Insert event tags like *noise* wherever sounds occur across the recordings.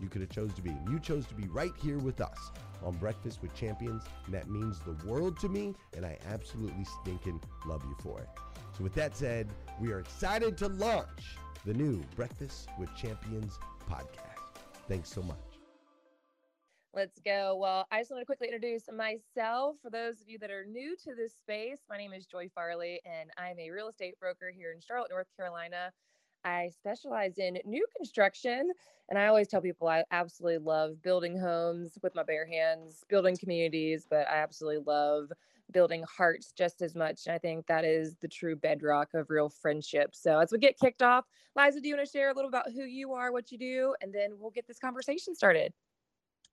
you could have chose to be, and you chose to be right here with us on Breakfast with Champions, and that means the world to me, and I absolutely stinking love you for it. So, with that said, we are excited to launch the new Breakfast with Champions podcast. Thanks so much. Let's go. Well, I just want to quickly introduce myself. For those of you that are new to this space, my name is Joy Farley, and I'm a real estate broker here in Charlotte, North Carolina. I specialize in new construction. And I always tell people I absolutely love building homes with my bare hands, building communities, but I absolutely love building hearts just as much. And I think that is the true bedrock of real friendship. So as we get kicked off, Liza, do you want to share a little about who you are, what you do, and then we'll get this conversation started?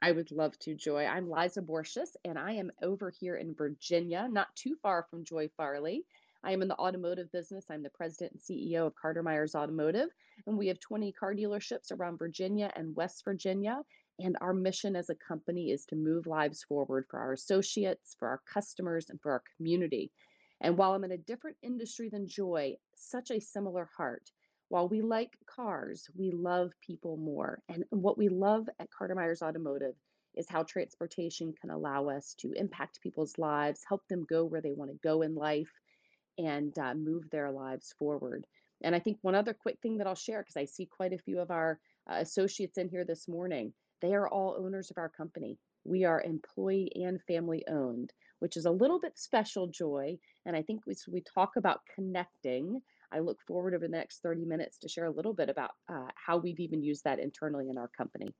I would love to, Joy. I'm Liza Borches, and I am over here in Virginia, not too far from Joy Farley. I am in the automotive business. I'm the president and CEO of Carter Myers Automotive, and we have 20 car dealerships around Virginia and West Virginia. And our mission as a company is to move lives forward for our associates, for our customers, and for our community. And while I'm in a different industry than Joy, such a similar heart. While we like cars, we love people more. And what we love at Carter Myers Automotive is how transportation can allow us to impact people's lives, help them go where they want to go in life, and uh, move their lives forward. And I think one other quick thing that I'll share, because I see quite a few of our uh, associates in here this morning, they are all owners of our company. We are employee and family owned, which is a little bit special, Joy. And I think as we talk about connecting, I look forward over the next 30 minutes to share a little bit about uh, how we've even used that internally in our company.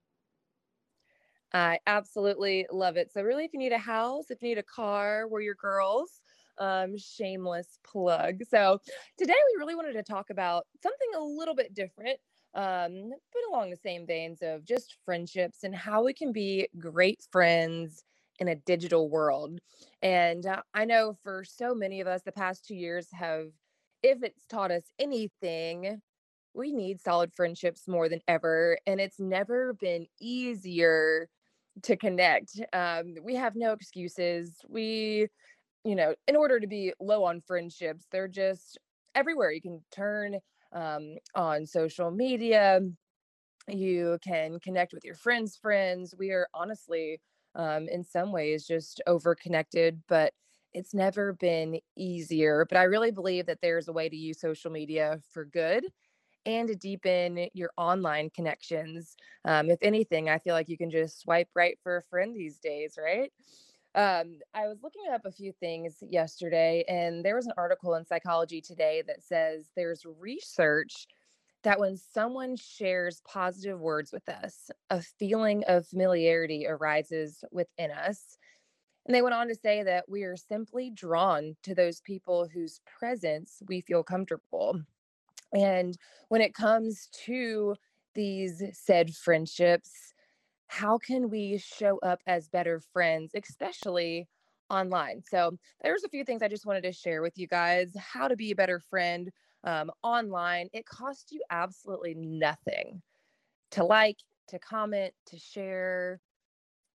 I absolutely love it. So, really, if you need a house, if you need a car, we're your girls. Um, shameless plug. So, today we really wanted to talk about something a little bit different, um, but along the same veins of just friendships and how we can be great friends in a digital world. And uh, I know for so many of us, the past two years have, if it's taught us anything, we need solid friendships more than ever. And it's never been easier to connect. Um, we have no excuses. We, you know, in order to be low on friendships, they're just everywhere. You can turn um, on social media. You can connect with your friends' friends. We are honestly, um, in some ways, just over connected, but it's never been easier. But I really believe that there's a way to use social media for good and to deepen your online connections. Um, if anything, I feel like you can just swipe right for a friend these days, right? Um, I was looking up a few things yesterday, and there was an article in Psychology Today that says there's research that when someone shares positive words with us, a feeling of familiarity arises within us. And they went on to say that we are simply drawn to those people whose presence we feel comfortable. And when it comes to these said friendships, how can we show up as better friends, especially online? So, there's a few things I just wanted to share with you guys how to be a better friend um, online. It costs you absolutely nothing to like, to comment, to share,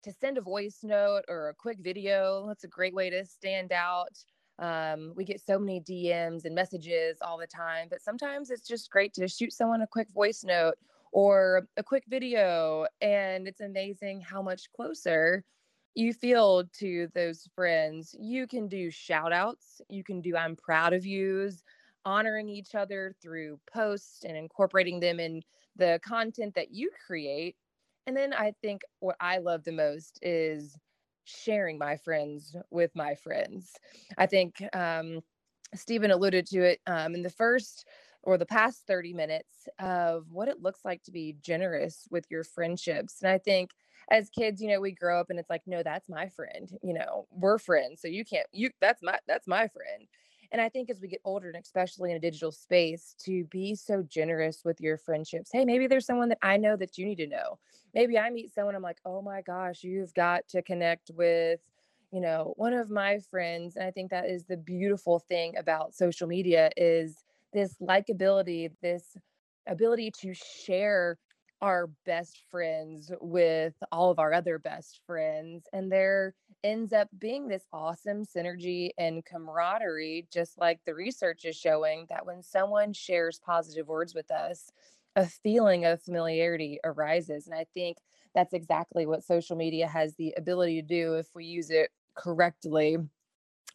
to send a voice note or a quick video. That's a great way to stand out. Um, we get so many DMs and messages all the time, but sometimes it's just great to shoot someone a quick voice note or a quick video. And it's amazing how much closer you feel to those friends. You can do shout outs, you can do I'm proud of yous, honoring each other through posts and incorporating them in the content that you create. And then I think what I love the most is sharing my friends with my friends. I think um, Stephen alluded to it um, in the first or the past 30 minutes of what it looks like to be generous with your friendships. And I think as kids, you know, we grow up and it's like, no, that's my friend. You know, we're friends. So you can't, you, that's my, that's my friend. And I think as we get older, and especially in a digital space, to be so generous with your friendships. Hey, maybe there's someone that I know that you need to know. Maybe I meet someone, I'm like, oh my gosh, you've got to connect with, you know, one of my friends. And I think that is the beautiful thing about social media is this likability, this ability to share our best friends with all of our other best friends. And there ends up being this awesome synergy and camaraderie, just like the research is showing that when someone shares positive words with us, a feeling of familiarity arises. And I think that's exactly what social media has the ability to do if we use it correctly.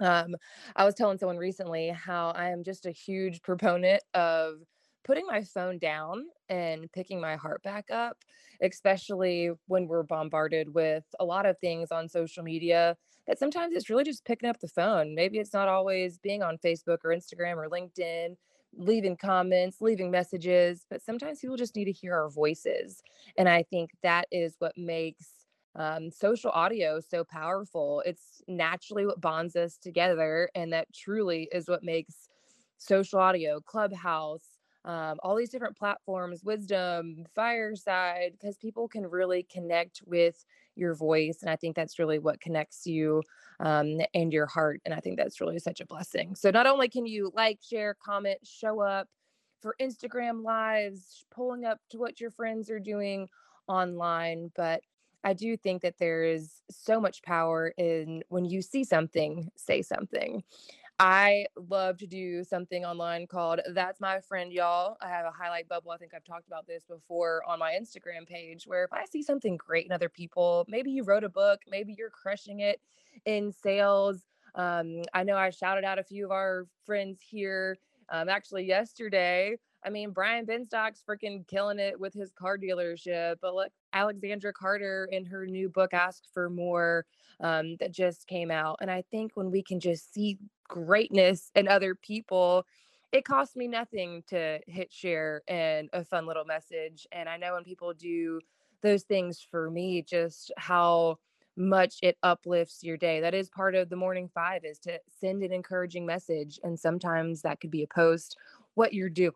Um, I was telling someone recently how I am just a huge *laughs* proponent of putting my phone down and picking my heart back up, especially when we're bombarded with a lot of things on social media that sometimes it's really just picking up the phone. Maybe it's not always being on Facebook or Instagram or LinkedIn, leaving comments, leaving messages, but sometimes people just need to hear our voices. And I think that is what makes um, social audio so powerful. It's naturally what bonds us together. And that truly is what makes social audio, Clubhouse, um, all these different platforms, wisdom, fireside, because people can really connect with your voice. And I think that's really what connects you um, and your heart. And I think that's really such a blessing. So not only can you like, share, comment, show up for Instagram lives, pulling up to what your friends are doing online, but I do think that there is so much power in when you see something, say something. I love to do something online called That's My Friend, y'all. I have a highlight bubble. I think I've talked about this before on my Instagram page, where if I see something great in other people, maybe you wrote a book, maybe you're crushing it in sales. Um, I know I shouted out a few of our friends here. Um, actually, yesterday, I mean, Brian Benstock's freaking killing it with his car dealership. But look, Alexandra Carter in her new book, Ask for More, um, that just came out. And I think when we can just see greatness in other people, it costs me nothing to hit share and a fun little message. And I know when people do those things for me, just how much it uplifts your day. That is part of the morning five is to send an encouraging message. And sometimes that could be a post, what you're doing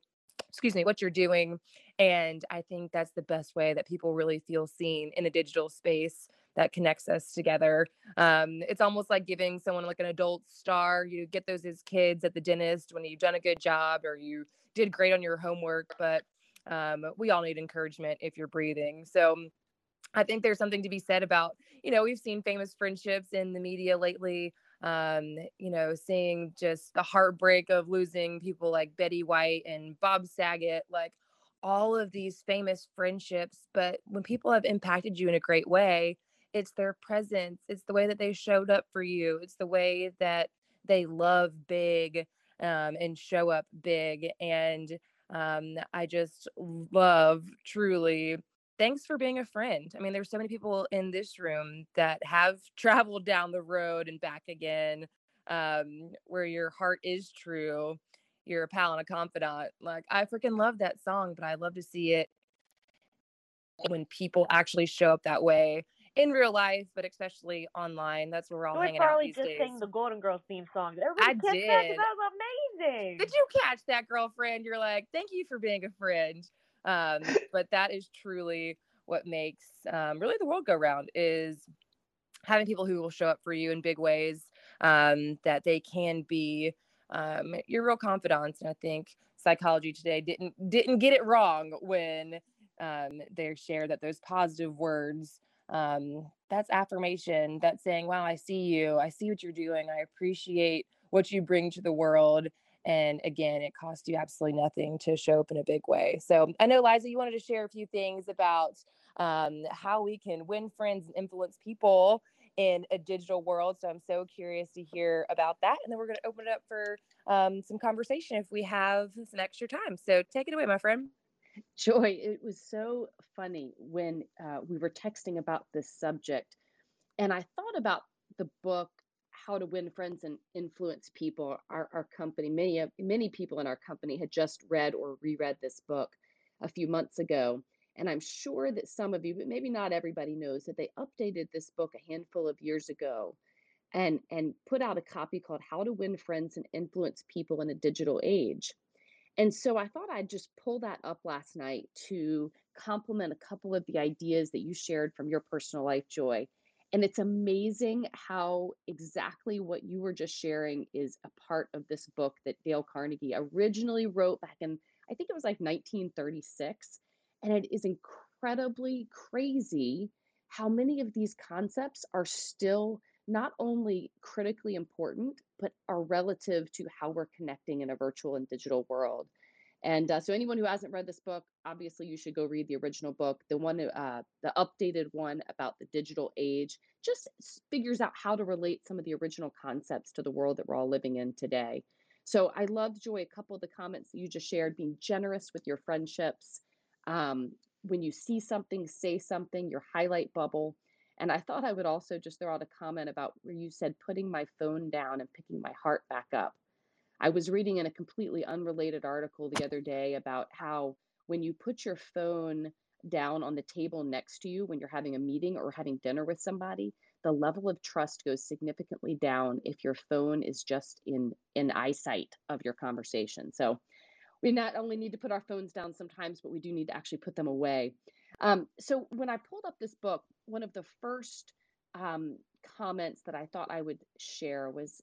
excuse me, what you're doing. And I think that's the best way that people really feel seen in a digital space that connects us together. Um, it's almost like giving someone like an adult star. You get those as kids at the dentist when you've done a good job or you did great on your homework, but um, we all need encouragement if you're breathing. So I think there's something to be said about, you know, we've seen famous friendships in the media lately um, you know, seeing just the heartbreak of losing people like Betty White and Bob Saget, like all of these famous friendships. But when people have impacted you in a great way, it's their presence, it's the way that they showed up for you, it's the way that they love big um, and show up big. And um, I just love truly thanks for being a friend. I mean, there's so many people in this room that have *laughs* traveled down the road and back again, um, where your heart is true. You're a pal and a confidant. Like, I freaking love that song, but I love to see it when people actually show up that way in real life, but especially online. That's where we're all Joy hanging out these just sang the Golden Girls theme song. Everybody I did. That, that was amazing. Did you catch that, girlfriend? You're like, thank you for being a friend. Um, *laughs* but that is truly what makes um, really the world go round is having people who will show up for you in big ways um, that they can be um, your real confidants. And I think psychology today didn't didn't get it wrong when um, they share that those positive words um, that's affirmation that's saying wow i see you. I see what you're doing. I appreciate what you bring to the world and again, it costs you absolutely nothing to show up in a big way. So I know, Liza, you wanted to share a few things about um, how we can win friends and influence people in a digital world. So I'm so curious to hear about that. And then we're going to open it up for um, some conversation if we have some extra time. So take it away, my friend. Joy, it was so funny when uh, we were texting about this subject. And I thought about the book how to win friends and influence people. Our, our company, many many people in our company had just read or reread this book a few months ago. And I'm sure that some of you, but maybe not everybody knows that they updated this book a handful of years ago and and put out a copy called How to Win Friends and Influence People in a Digital Age. And so I thought I'd just pull that up last night to complement a couple of the ideas that you shared from your personal life, Joy, and it's amazing how exactly what you were just sharing is a part of this book that Dale Carnegie originally wrote back in, I think it was like 1936. And it is incredibly crazy how many of these concepts are still not only critically important, but are relative to how we're connecting in a virtual and digital world. And uh, so, anyone who hasn't read this book, obviously, you should go read the original book. The one, uh, the updated one about the digital age, just figures out how to relate some of the original concepts to the world that we're all living in today. So, I loved Joy. A couple of the comments that you just shared, being generous with your friendships. Um, when you see something, say something. Your highlight bubble. And I thought I would also just throw out a comment about where you said putting my phone down and picking my heart back up. I was reading in a completely unrelated article the other day about how when you put your phone down on the table next to you when you're having a meeting or having dinner with somebody, the level of trust goes significantly down if your phone is just in in eyesight of your conversation. So we not only need to put our phones down sometimes, but we do need to actually put them away. Um, so when I pulled up this book, one of the first um, comments that I thought I would share was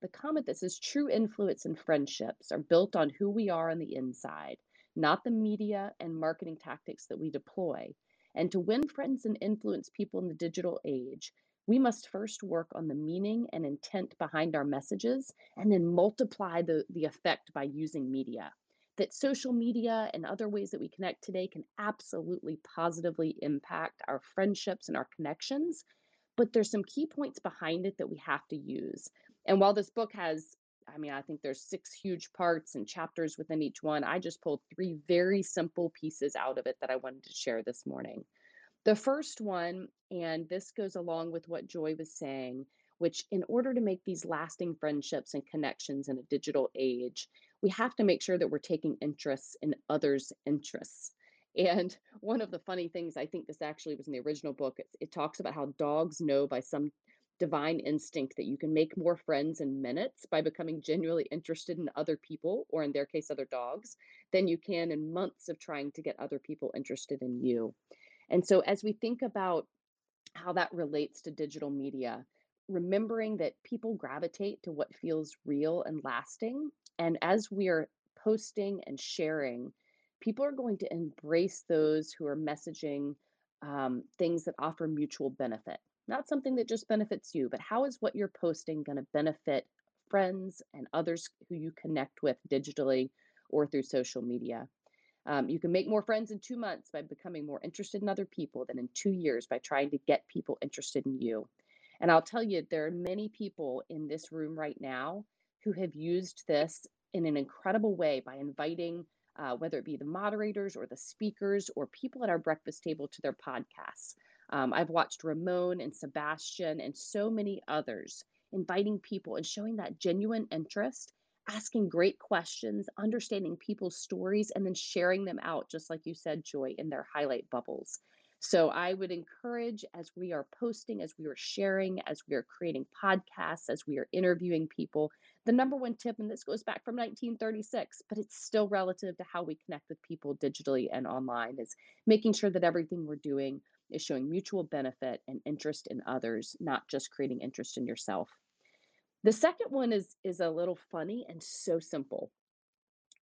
the comment that says true influence and friendships are built on who we are on the inside, not the media and marketing tactics that we deploy. And to win friends and influence people in the digital age, we must first work on the meaning and intent behind our messages and then multiply the, the effect by using media. That social media and other ways that we connect today can absolutely positively impact our friendships and our connections. But there's some key points behind it that we have to use. And while this book has I mean, I think there's six huge parts and chapters within each one. I just pulled three very simple pieces out of it that I wanted to share this morning. The first one, and this goes along with what Joy was saying, which in order to make these lasting friendships and connections in a digital age, we have to make sure that we're taking interests in others' interests. *laughs* And one of the funny things, I think this actually was in the original book, it, it talks about how dogs know by some divine instinct that you can make more friends in minutes by becoming genuinely interested in other people, or in their case, other dogs, than you can in months of trying to get other people interested in you. And so, as we think about how that relates to digital media, remembering that people gravitate to what feels real and lasting. And as we are posting and sharing, people are going to embrace those who are messaging um, things that offer mutual benefit not something that just benefits you, but how is what you're posting going to benefit friends and others who you connect with digitally or through social media? Um, you can make more friends in two months by becoming more interested in other people than in two years by trying to get people interested in you. And I'll tell you, there are many people in this room right now who have used this in an incredible way by inviting, uh, whether it be the moderators or the speakers or people at our breakfast table to their podcasts. Um, I've watched Ramon and Sebastian and so many others inviting people and showing that genuine interest, asking great questions, understanding people's stories, and then sharing them out, just like you said, Joy, in their highlight bubbles. So I would encourage as we are posting, as we are sharing, as we are creating podcasts, as we are interviewing people, the number one tip, and this goes back from 1936, but it's still relative to how we connect with people digitally and online, is making sure that everything we're doing is showing mutual benefit and interest in others, not just creating interest in yourself. The second one is is a little funny and so simple.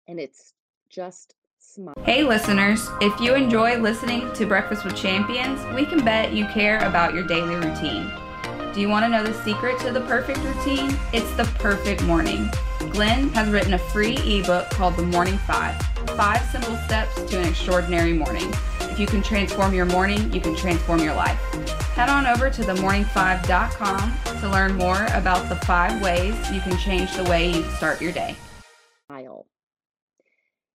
And it's just smile. Hey listeners, if you enjoy listening to Breakfast with Champions, we can bet you care about your daily routine. Do you want to know the secret to the perfect routine? It's the perfect morning. Glenn has written a free ebook called The Morning 5 Five Simple Steps to an Extraordinary Morning. If you can transform your morning, you can transform your life. Head on over to themorning5.com to learn more about the five ways you can change the way you start your day. Smile.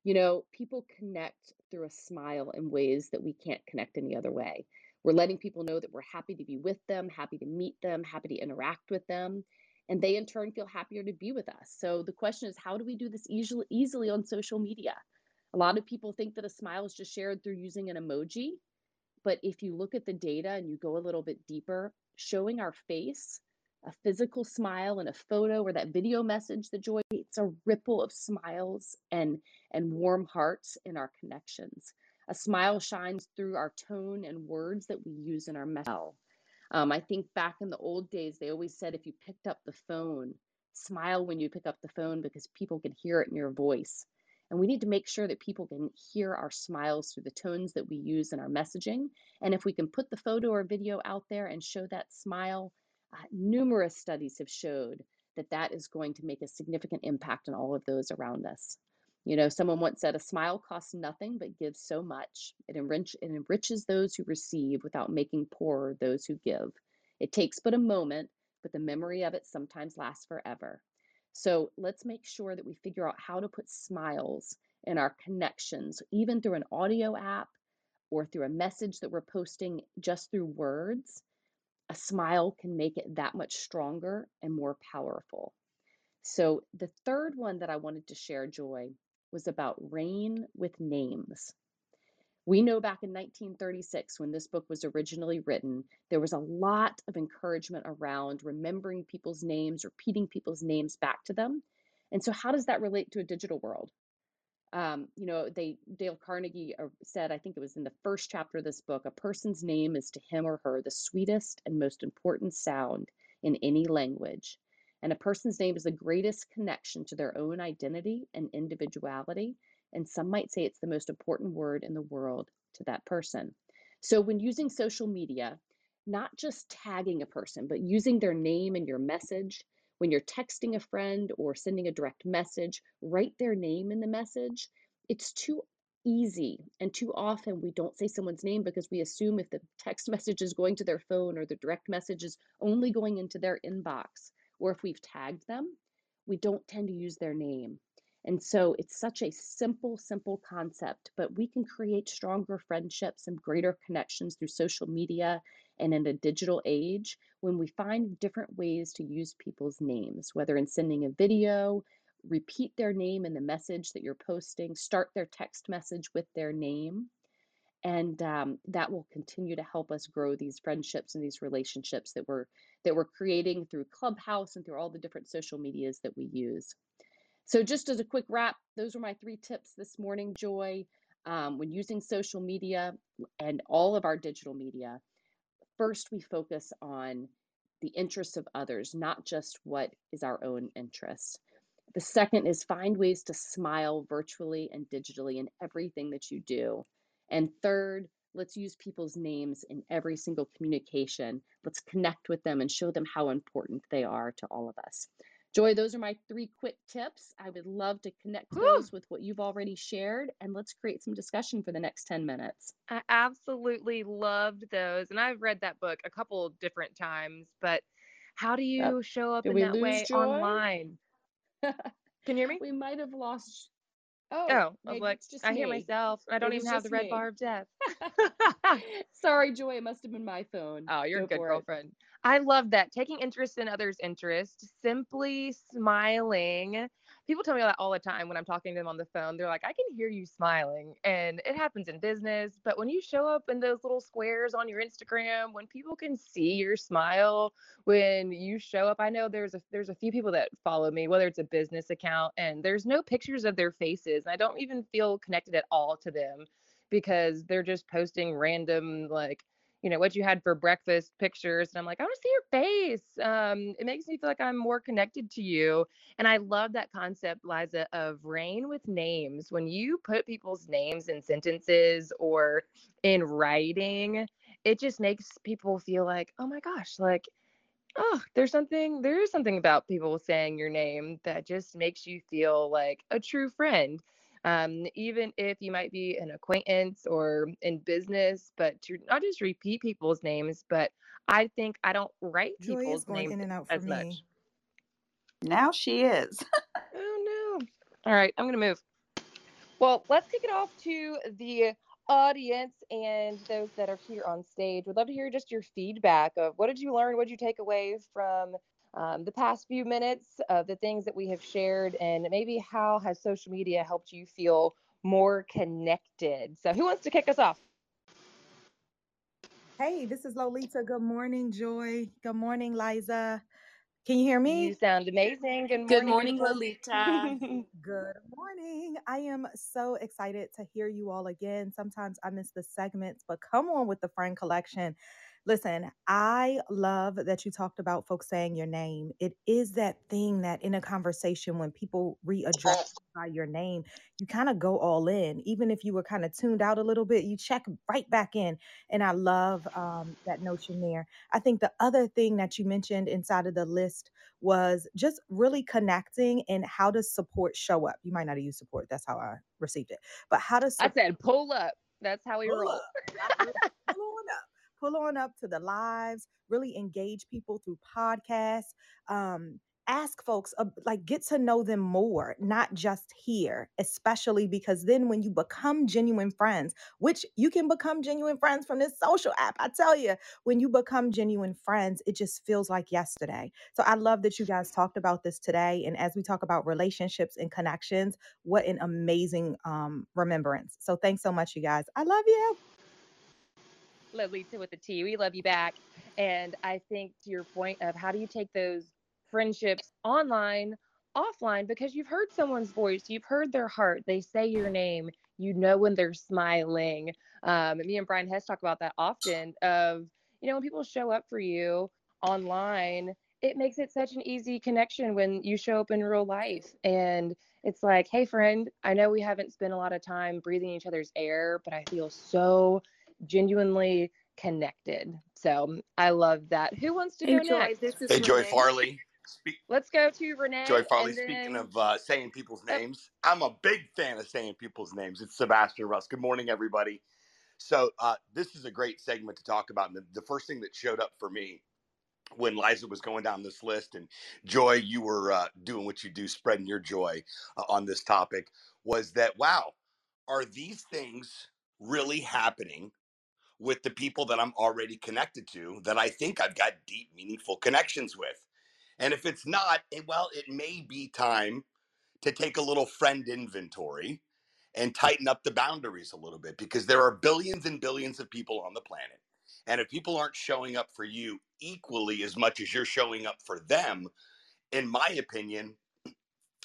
You know, people connect through a smile in ways that we can't connect any other way. We're letting people know that we're happy to be with them, happy to meet them, happy to interact with them, and they in turn feel happier to be with us. So the question is, how do we do this easily, easily on social media? A lot of people think that a smile is just shared through using an emoji. But if you look at the data and you go a little bit deeper, showing our face, a physical smile in a photo or that video message that joy it's a ripple of smiles and and warm hearts in our connections a smile shines through our tone and words that we use in our message um, i think back in the old days they always said if you picked up the phone smile when you pick up the phone because people can hear it in your voice and we need to make sure that people can hear our smiles through the tones that we use in our messaging. And if we can put the photo or video out there and show that smile, uh, numerous studies have showed that that is going to make a significant impact on all of those around us. You know, someone once said, a smile costs nothing but gives so much. It, enrich, it enriches those who receive without making poorer those who give. It takes but a moment, but the memory of it sometimes lasts forever. So let's make sure that we figure out how to put smiles in our connections, even through an audio app or through a message that we're posting just through words. A smile can make it that much stronger and more powerful. So, the third one that I wanted to share, Joy, was about rain with names. We know back in 1936, when this book was originally written, there was a lot of encouragement around remembering people's names, repeating people's names back to them. And so, how does that relate to a digital world? Um, you know, they Dale Carnegie uh, said, I think it was in the first chapter of this book, a person's name is to him or her the sweetest and most important sound in any language. And a person's name is the greatest connection to their own identity and individuality and some might say it's the most important word in the world to that person. So when using social media, not just tagging a person, but using their name in your message, when you're texting a friend or sending a direct message, write their name in the message. It's too easy and too often we don't say someone's name because we assume if the text *laughs* message is going to their phone or the direct message is only going into their inbox or if we've tagged them we don't tend to use their name. And so it's such a simple, simple concept, but we can create stronger friendships and greater connections through social media and in a digital age when we find different ways to use people's names, whether in sending a video, repeat their name in the message that you're posting, start their text message with their name. And um, that will continue to help us grow these friendships and these relationships that we're that we're creating through Clubhouse and through all the different social medias that we use. So, just as a quick wrap, those are my three tips this morning, Joy. Um, when using social media and all of our digital media, first we focus on the interests of others, not just what is our own interest. The second is find ways to smile virtually and digitally in everything that you do. And third, let's use people's names in every single communication. Let's connect with them and show them how important they are to all of us. Joy, those are my three quick tips. I would love to connect Woo! those with what you've already shared, and let's create some discussion for the next 10 minutes. I absolutely loved those. And I've read that book a couple different times, but how do you yep. show up Did in that way Joy? online? *laughs* Can you hear me? We might have lost. Oh, oh I was like, I hear myself. I don't even have the red me. bar of death. *laughs* *laughs* Sorry, Joy. It must have been my phone. Oh, you're Go a good girlfriend. It. I love that. Taking interest in others' interest, simply smiling. People tell me that all the time when I'm talking to them on the phone. They're like, I can hear you smiling. And it happens in business. But when you show up in those little squares on your Instagram, when people can see your smile, when you show up, I know there's a there's a few people that follow me, whether it's a business account, and there's no pictures of their faces. And I don't even feel connected at all to them because they're just posting random like you know what you had for breakfast pictures and i'm like i want to see your face um, it makes me feel like i'm more connected to you and i love that concept liza of rain with names. When you put people's names in sentences or in writing it just makes people feel like oh my gosh like oh there's something there is something about people saying your name that just makes you feel like a true friend um, even if you might be an acquaintance or in business, but to not just repeat people's names, but I think I don't write Joy people's names in and out as me. much. Now she is. *laughs* oh no. All right, I'm gonna move. Well, let's kick it off to the audience and those that are here on stage. We'd love to hear just your feedback of what did you learn, what did you take away from um, the past few minutes of the things that we have shared and maybe how has social media helped you feel more connected. So, who wants to kick us off? Hey, this is Lolita. Good morning, Joy. Good morning, Liza. Can you hear me? You sound amazing. Good morning, Good morning Lolita. *laughs* Good morning. I am so excited to hear you all again. Sometimes I miss the segments, but come on with the friend collection. Listen, I love that you talked about folks saying your name. It is that thing that in a conversation, when people readdress by your name, you kind of go all in. Even if you were kind of tuned out a little bit, you check right back in. And I love um, that notion there. I think the other thing that you mentioned inside of the list was just really connecting and how does support show up. You might not have used support. That's how I received it. But how does I said pull up. That's how we roll. Pull on up to the lives, really engage people through podcasts. Um, ask folks uh, like get to know them more not just here especially because then when you become genuine friends which you can become genuine friends from this social app i tell you when you become genuine friends it just feels like yesterday. So i love that you guys talked about this today and as we talk about relationships and connections what an amazing um, remembrance. So thanks so much you guys. I love you Lolita with the T. We love you back. And I think to your point of how do you take those friendships online, offline, because you've heard someone's voice, you've heard their heart, they say your name, you know when they're smiling. Um, me and Brian Hess talk about that often of, you know, when people show up for you online, it makes it such an easy connection when you show up in real life. And it's like, hey, friend, I know we haven't spent a lot of time breathing each other's air, but I feel so genuinely connected. So I love that. Who wants to go next? This is hey, Joy Farley. Speak- Let's go to Renee. Joy Farley. Then... Speaking of uh, saying people's names, I'm a big fan of saying people's names. It's Sebastian Rusk. Good morning, everybody. So uh, this is a great segment to talk about. And the, the first thing that showed up for me when Liza was going down this list, and Joy, you were uh, doing what you do, spreading your joy uh, on this topic, was that wow, are these things really happening with the people that I'm already connected to that I think I've got deep, meaningful connections with? And if it's not, it, well, it may be time to take a little friend inventory and tighten up the boundaries a little bit because there are billions and billions of people on the planet. And if people aren't showing up for you equally as much as you're showing up for them, in my opinion,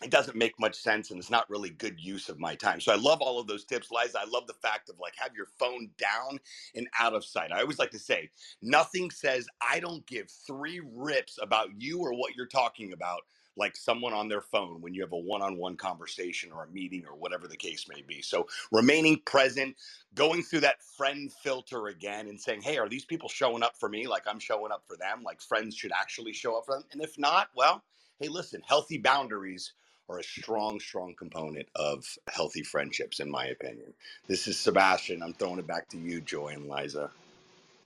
it doesn't make much sense and it's not really good use of my time. So I love all of those tips, Liza. I love the fact of like have your phone down and out of sight. I always like to say nothing says I don't give three rips about you or what you're talking about like someone on their phone when you have a one-on-one conversation or a meeting or whatever the case may be. So remaining present, going through that friend filter again and saying, "Hey, are these people showing up for me like I'm showing up for them? Like friends should actually show up for them?" And if not, well, hey, listen, healthy boundaries are a strong, strong component of healthy friendships, in my opinion. This is Sebastian. I'm throwing it back to you, Joy and Liza.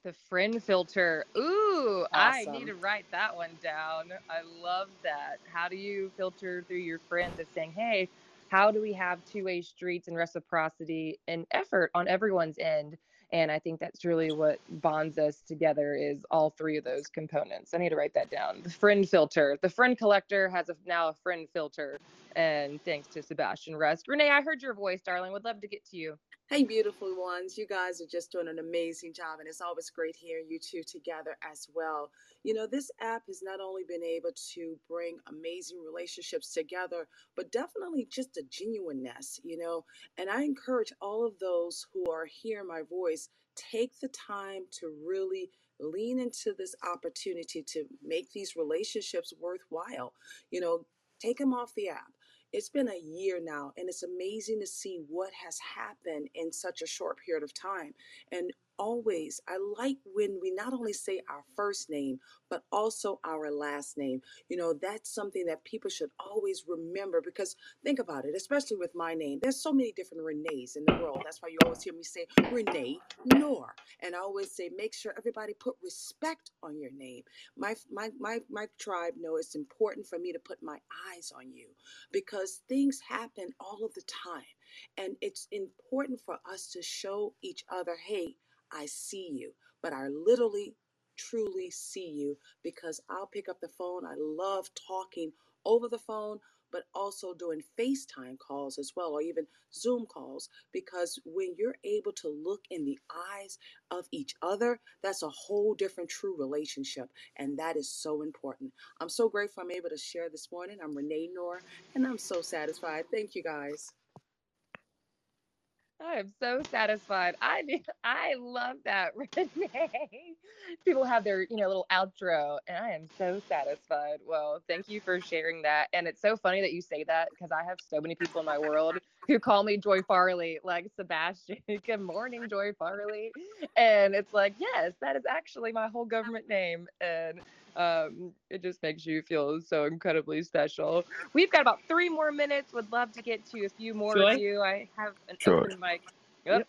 The friend filter. Ooh, awesome. I need to write that one down. I love that. How do you filter through your friends of saying, hey, how do we have two way streets and reciprocity and effort on everyone's end? And i think that's really what bonds us together is all three of those components. I need to write that down. The friend filter. The friend collector has a, now a friend filter. And thanks to sebastian Rusk renee i heard your voice darling. Would love to get to you Hey, beautiful ones. You guys are just doing an amazing job, and it's always great hearing you two together as well. You know, this app has not only been able to bring amazing relationships together, but definitely just a genuineness, you know. And I encourage all of those who are hearing my voice take the time to really lean into this opportunity to make these relationships worthwhile. You know, take them off the app it's been a year now, and it's amazing to see what has happened in such a short period of time. And always, I like when we not only say our first name, but also our last name. You know, that's something that people should always remember because think about it, especially with my name. There's so many different Renees in the world. That's why you always hear me say Renee Nor. And I always say, make sure everybody put respect on your name. My my my my tribe know it's important for me to put my eyes on you because things happen all of the time. And it's important for us to show each other, hey, I see you, but I literally, truly see you because I'll pick up the phone. I love talking over the phone, but also doing FaceTime calls as well, or even Zoom calls, because when you're able to look in the eyes of each other, that's a whole different true relationship. And that is so important. I'm so grateful I'm able to share this morning. I'm Renee Noor, and I'm so satisfied. Thank you guys. I am so satisfied. I *laughs* I love that, *laughs* Renee. People have their, you know, little outro, and I am so satisfied. Well, thank you for sharing that. And it's so funny that you say that because I have so many people in my world who call me Joy Farley, like Sebastian. *laughs* Good morning, Joy Farley. And it's like, yes, that is actually my whole government name. And um, it just makes you feel so incredibly special. We've got about three more minutes. Would love to get to a few more Joy? of you. I have an sure. open mic. Yep.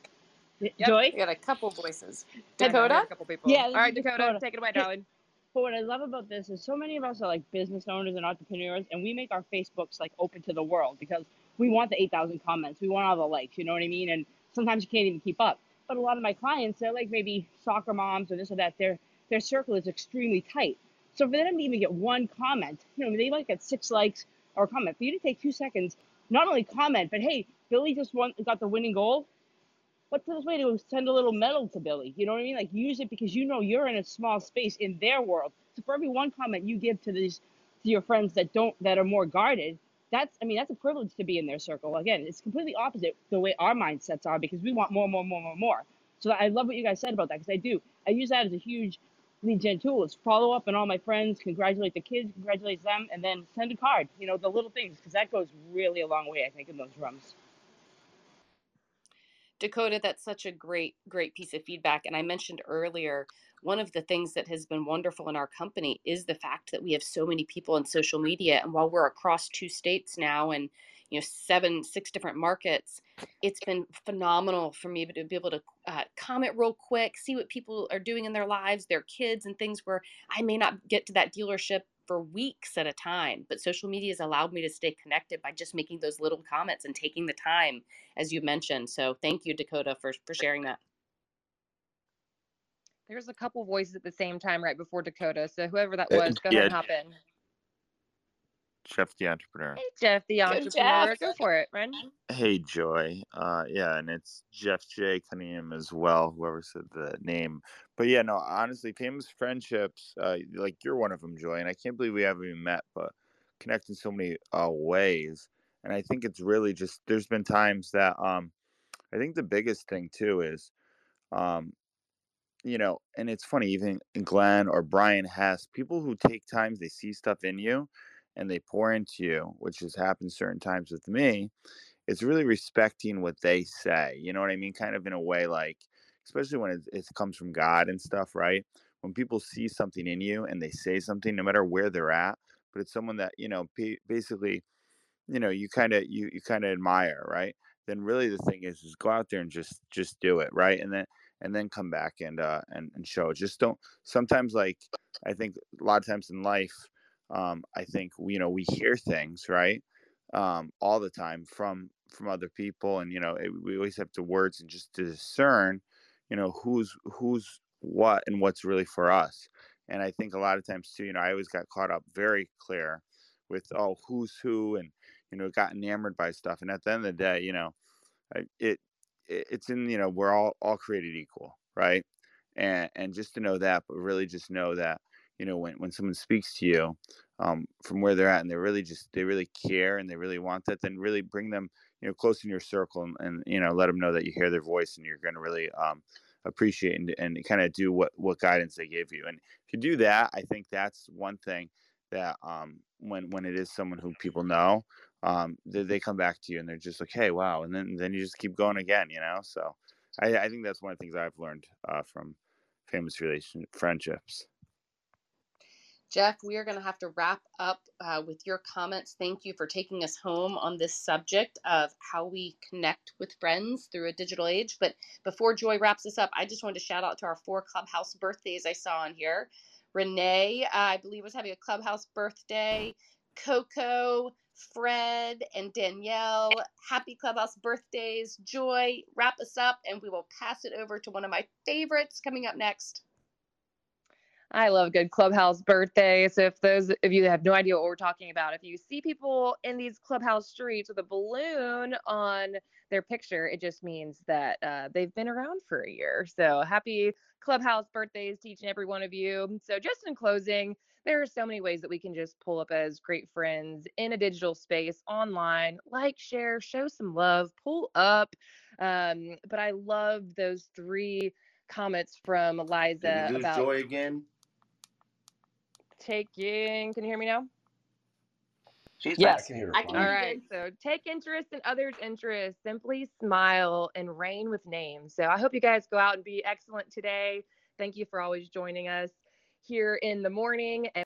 yep. Joy? We got a couple voices. Dakota? A couple people. Yeah. All right, Dakota, Dakota, take it away, darling. But what I love about this is so many of us are like business owners and entrepreneurs, and we make our Facebooks like open to the world because we want the 8,000 comments. We want all the likes, you know what I mean? And sometimes you can't even keep up. But a lot of my clients, they're like maybe soccer moms or this or that. Their their circle is extremely tight. So for them to even get one comment, you know, they might get six likes or a comment. For you to take two seconds, not only comment, but hey, Billy just won, got the winning goal. What's the best way to send a little medal to Billy? You know what I mean? Like use it because you know you're in a small space in their world. So for every one comment you give to these to your friends that don't that are more guarded, that's I mean that's a privilege to be in their circle. Again, it's completely opposite the way our mindsets are because we want more, more, more, more, more. So I love what you guys said about that because I do. I use that as a huge lead gen follow up on all my friends, congratulate the kids, congratulate them, and then send a card. You know, the little things, because that goes really a long way, I think, in those rooms. Dakota, that's such a great, great piece of feedback. And I mentioned earlier, one of the things that has been wonderful in our company is the fact that we have so many people on social media. And while we're across two states now and you know seven six different markets it's been phenomenal for me to be able to uh, comment real quick see what people are doing in their lives their kids and things where i may not get to that dealership for weeks at a time but social media has allowed me to stay connected by just making those little comments and taking the time as you mentioned. So thank you dakota for, for sharing that. There's a couple voices at the same time right before dakota so whoever that was go yeah. ahead and hop in Jeff the entrepreneur. Hey, Jeff the entrepreneur. Jeff. Go for it, Ren. Hey, Joy. Uh, yeah, and it's Jeff J. Cunningham as well. Whoever said the name, but yeah, no, honestly, famous friendships. Uh, like you're one of them, Joy, and I can't believe we haven't even met, but connect in so many uh, ways. And I think it's really just there's been times that um, I think the biggest thing too is, um, you know, and it's funny even Glenn or Brian Hess, people who take times they see stuff in you and they pour into you, which has happened certain times with me, it's really respecting what they say. You know what I mean? Kind of in a way like, especially when it, it comes from God and stuff, right? When people see something in you and they say something, no matter where they're at, but it's someone that you know, basically, you know, you kind of you you kind of admire, right? Then really the thing is, is go out there and just just do it, right? And then and then come back and uh and, and show. Just don't. Sometimes like I think a lot of times in life um, I think you know we hear things right um, all the time from from other people, and you know it, we always have to words and just to discern, you know who's who's what and what's really for us. And I think a lot of times too, you know, I always got caught up very clear with oh who's who and you know got enamored by stuff. And at the end of the day, you know, it, it it's in you know we're all all created equal, right? And and just to know that, but really just know that you know when, when someone speaks to you um, from where they're at and they really just they really care and they really want that then really bring them you know close in your circle and, and you know let them know that you hear their voice and you're going to really um, appreciate and, and kind of do what what guidance they give you. And if you do that i think that's one thing that um, when when it is someone who people know um, they, they come back to you and they're just like hey wow and then then you just keep going again you know? So i, I think that's one of the things i've learned uh, from famous relation friendships Jeff, we are going to have to wrap up uh, with your comments. Thank you for taking us home on this subject of how we connect with friends through a digital age. But before Joy wraps us up, I just wanted to shout out to our four clubhouse birthdays I saw on here. Renee, uh, I believe, was having a clubhouse birthday. Coco, Fred, and Danielle, happy clubhouse birthdays. Joy, wrap us up, and we will pass it over to one of my favorites coming up next. I love good clubhouse birthday. So if those of you that have no idea what we're talking about, if you see people in these clubhouse streets with a balloon on their picture, it just means that uh, they've been around for a year. So happy clubhouse birthdays to each and every one of you. So just in closing, there are so many ways that we can just pull up as great friends in a digital space online, like, share, show some love, pull up. Um, but I love those three comments from Eliza about joy again taking. Can you hear me now? She's yes. I can hear I can All right. So take interest in others' interests. Simply smile and reign with names. So I hope you guys go out and be excellent today. Thank you for always joining us here in the morning. And-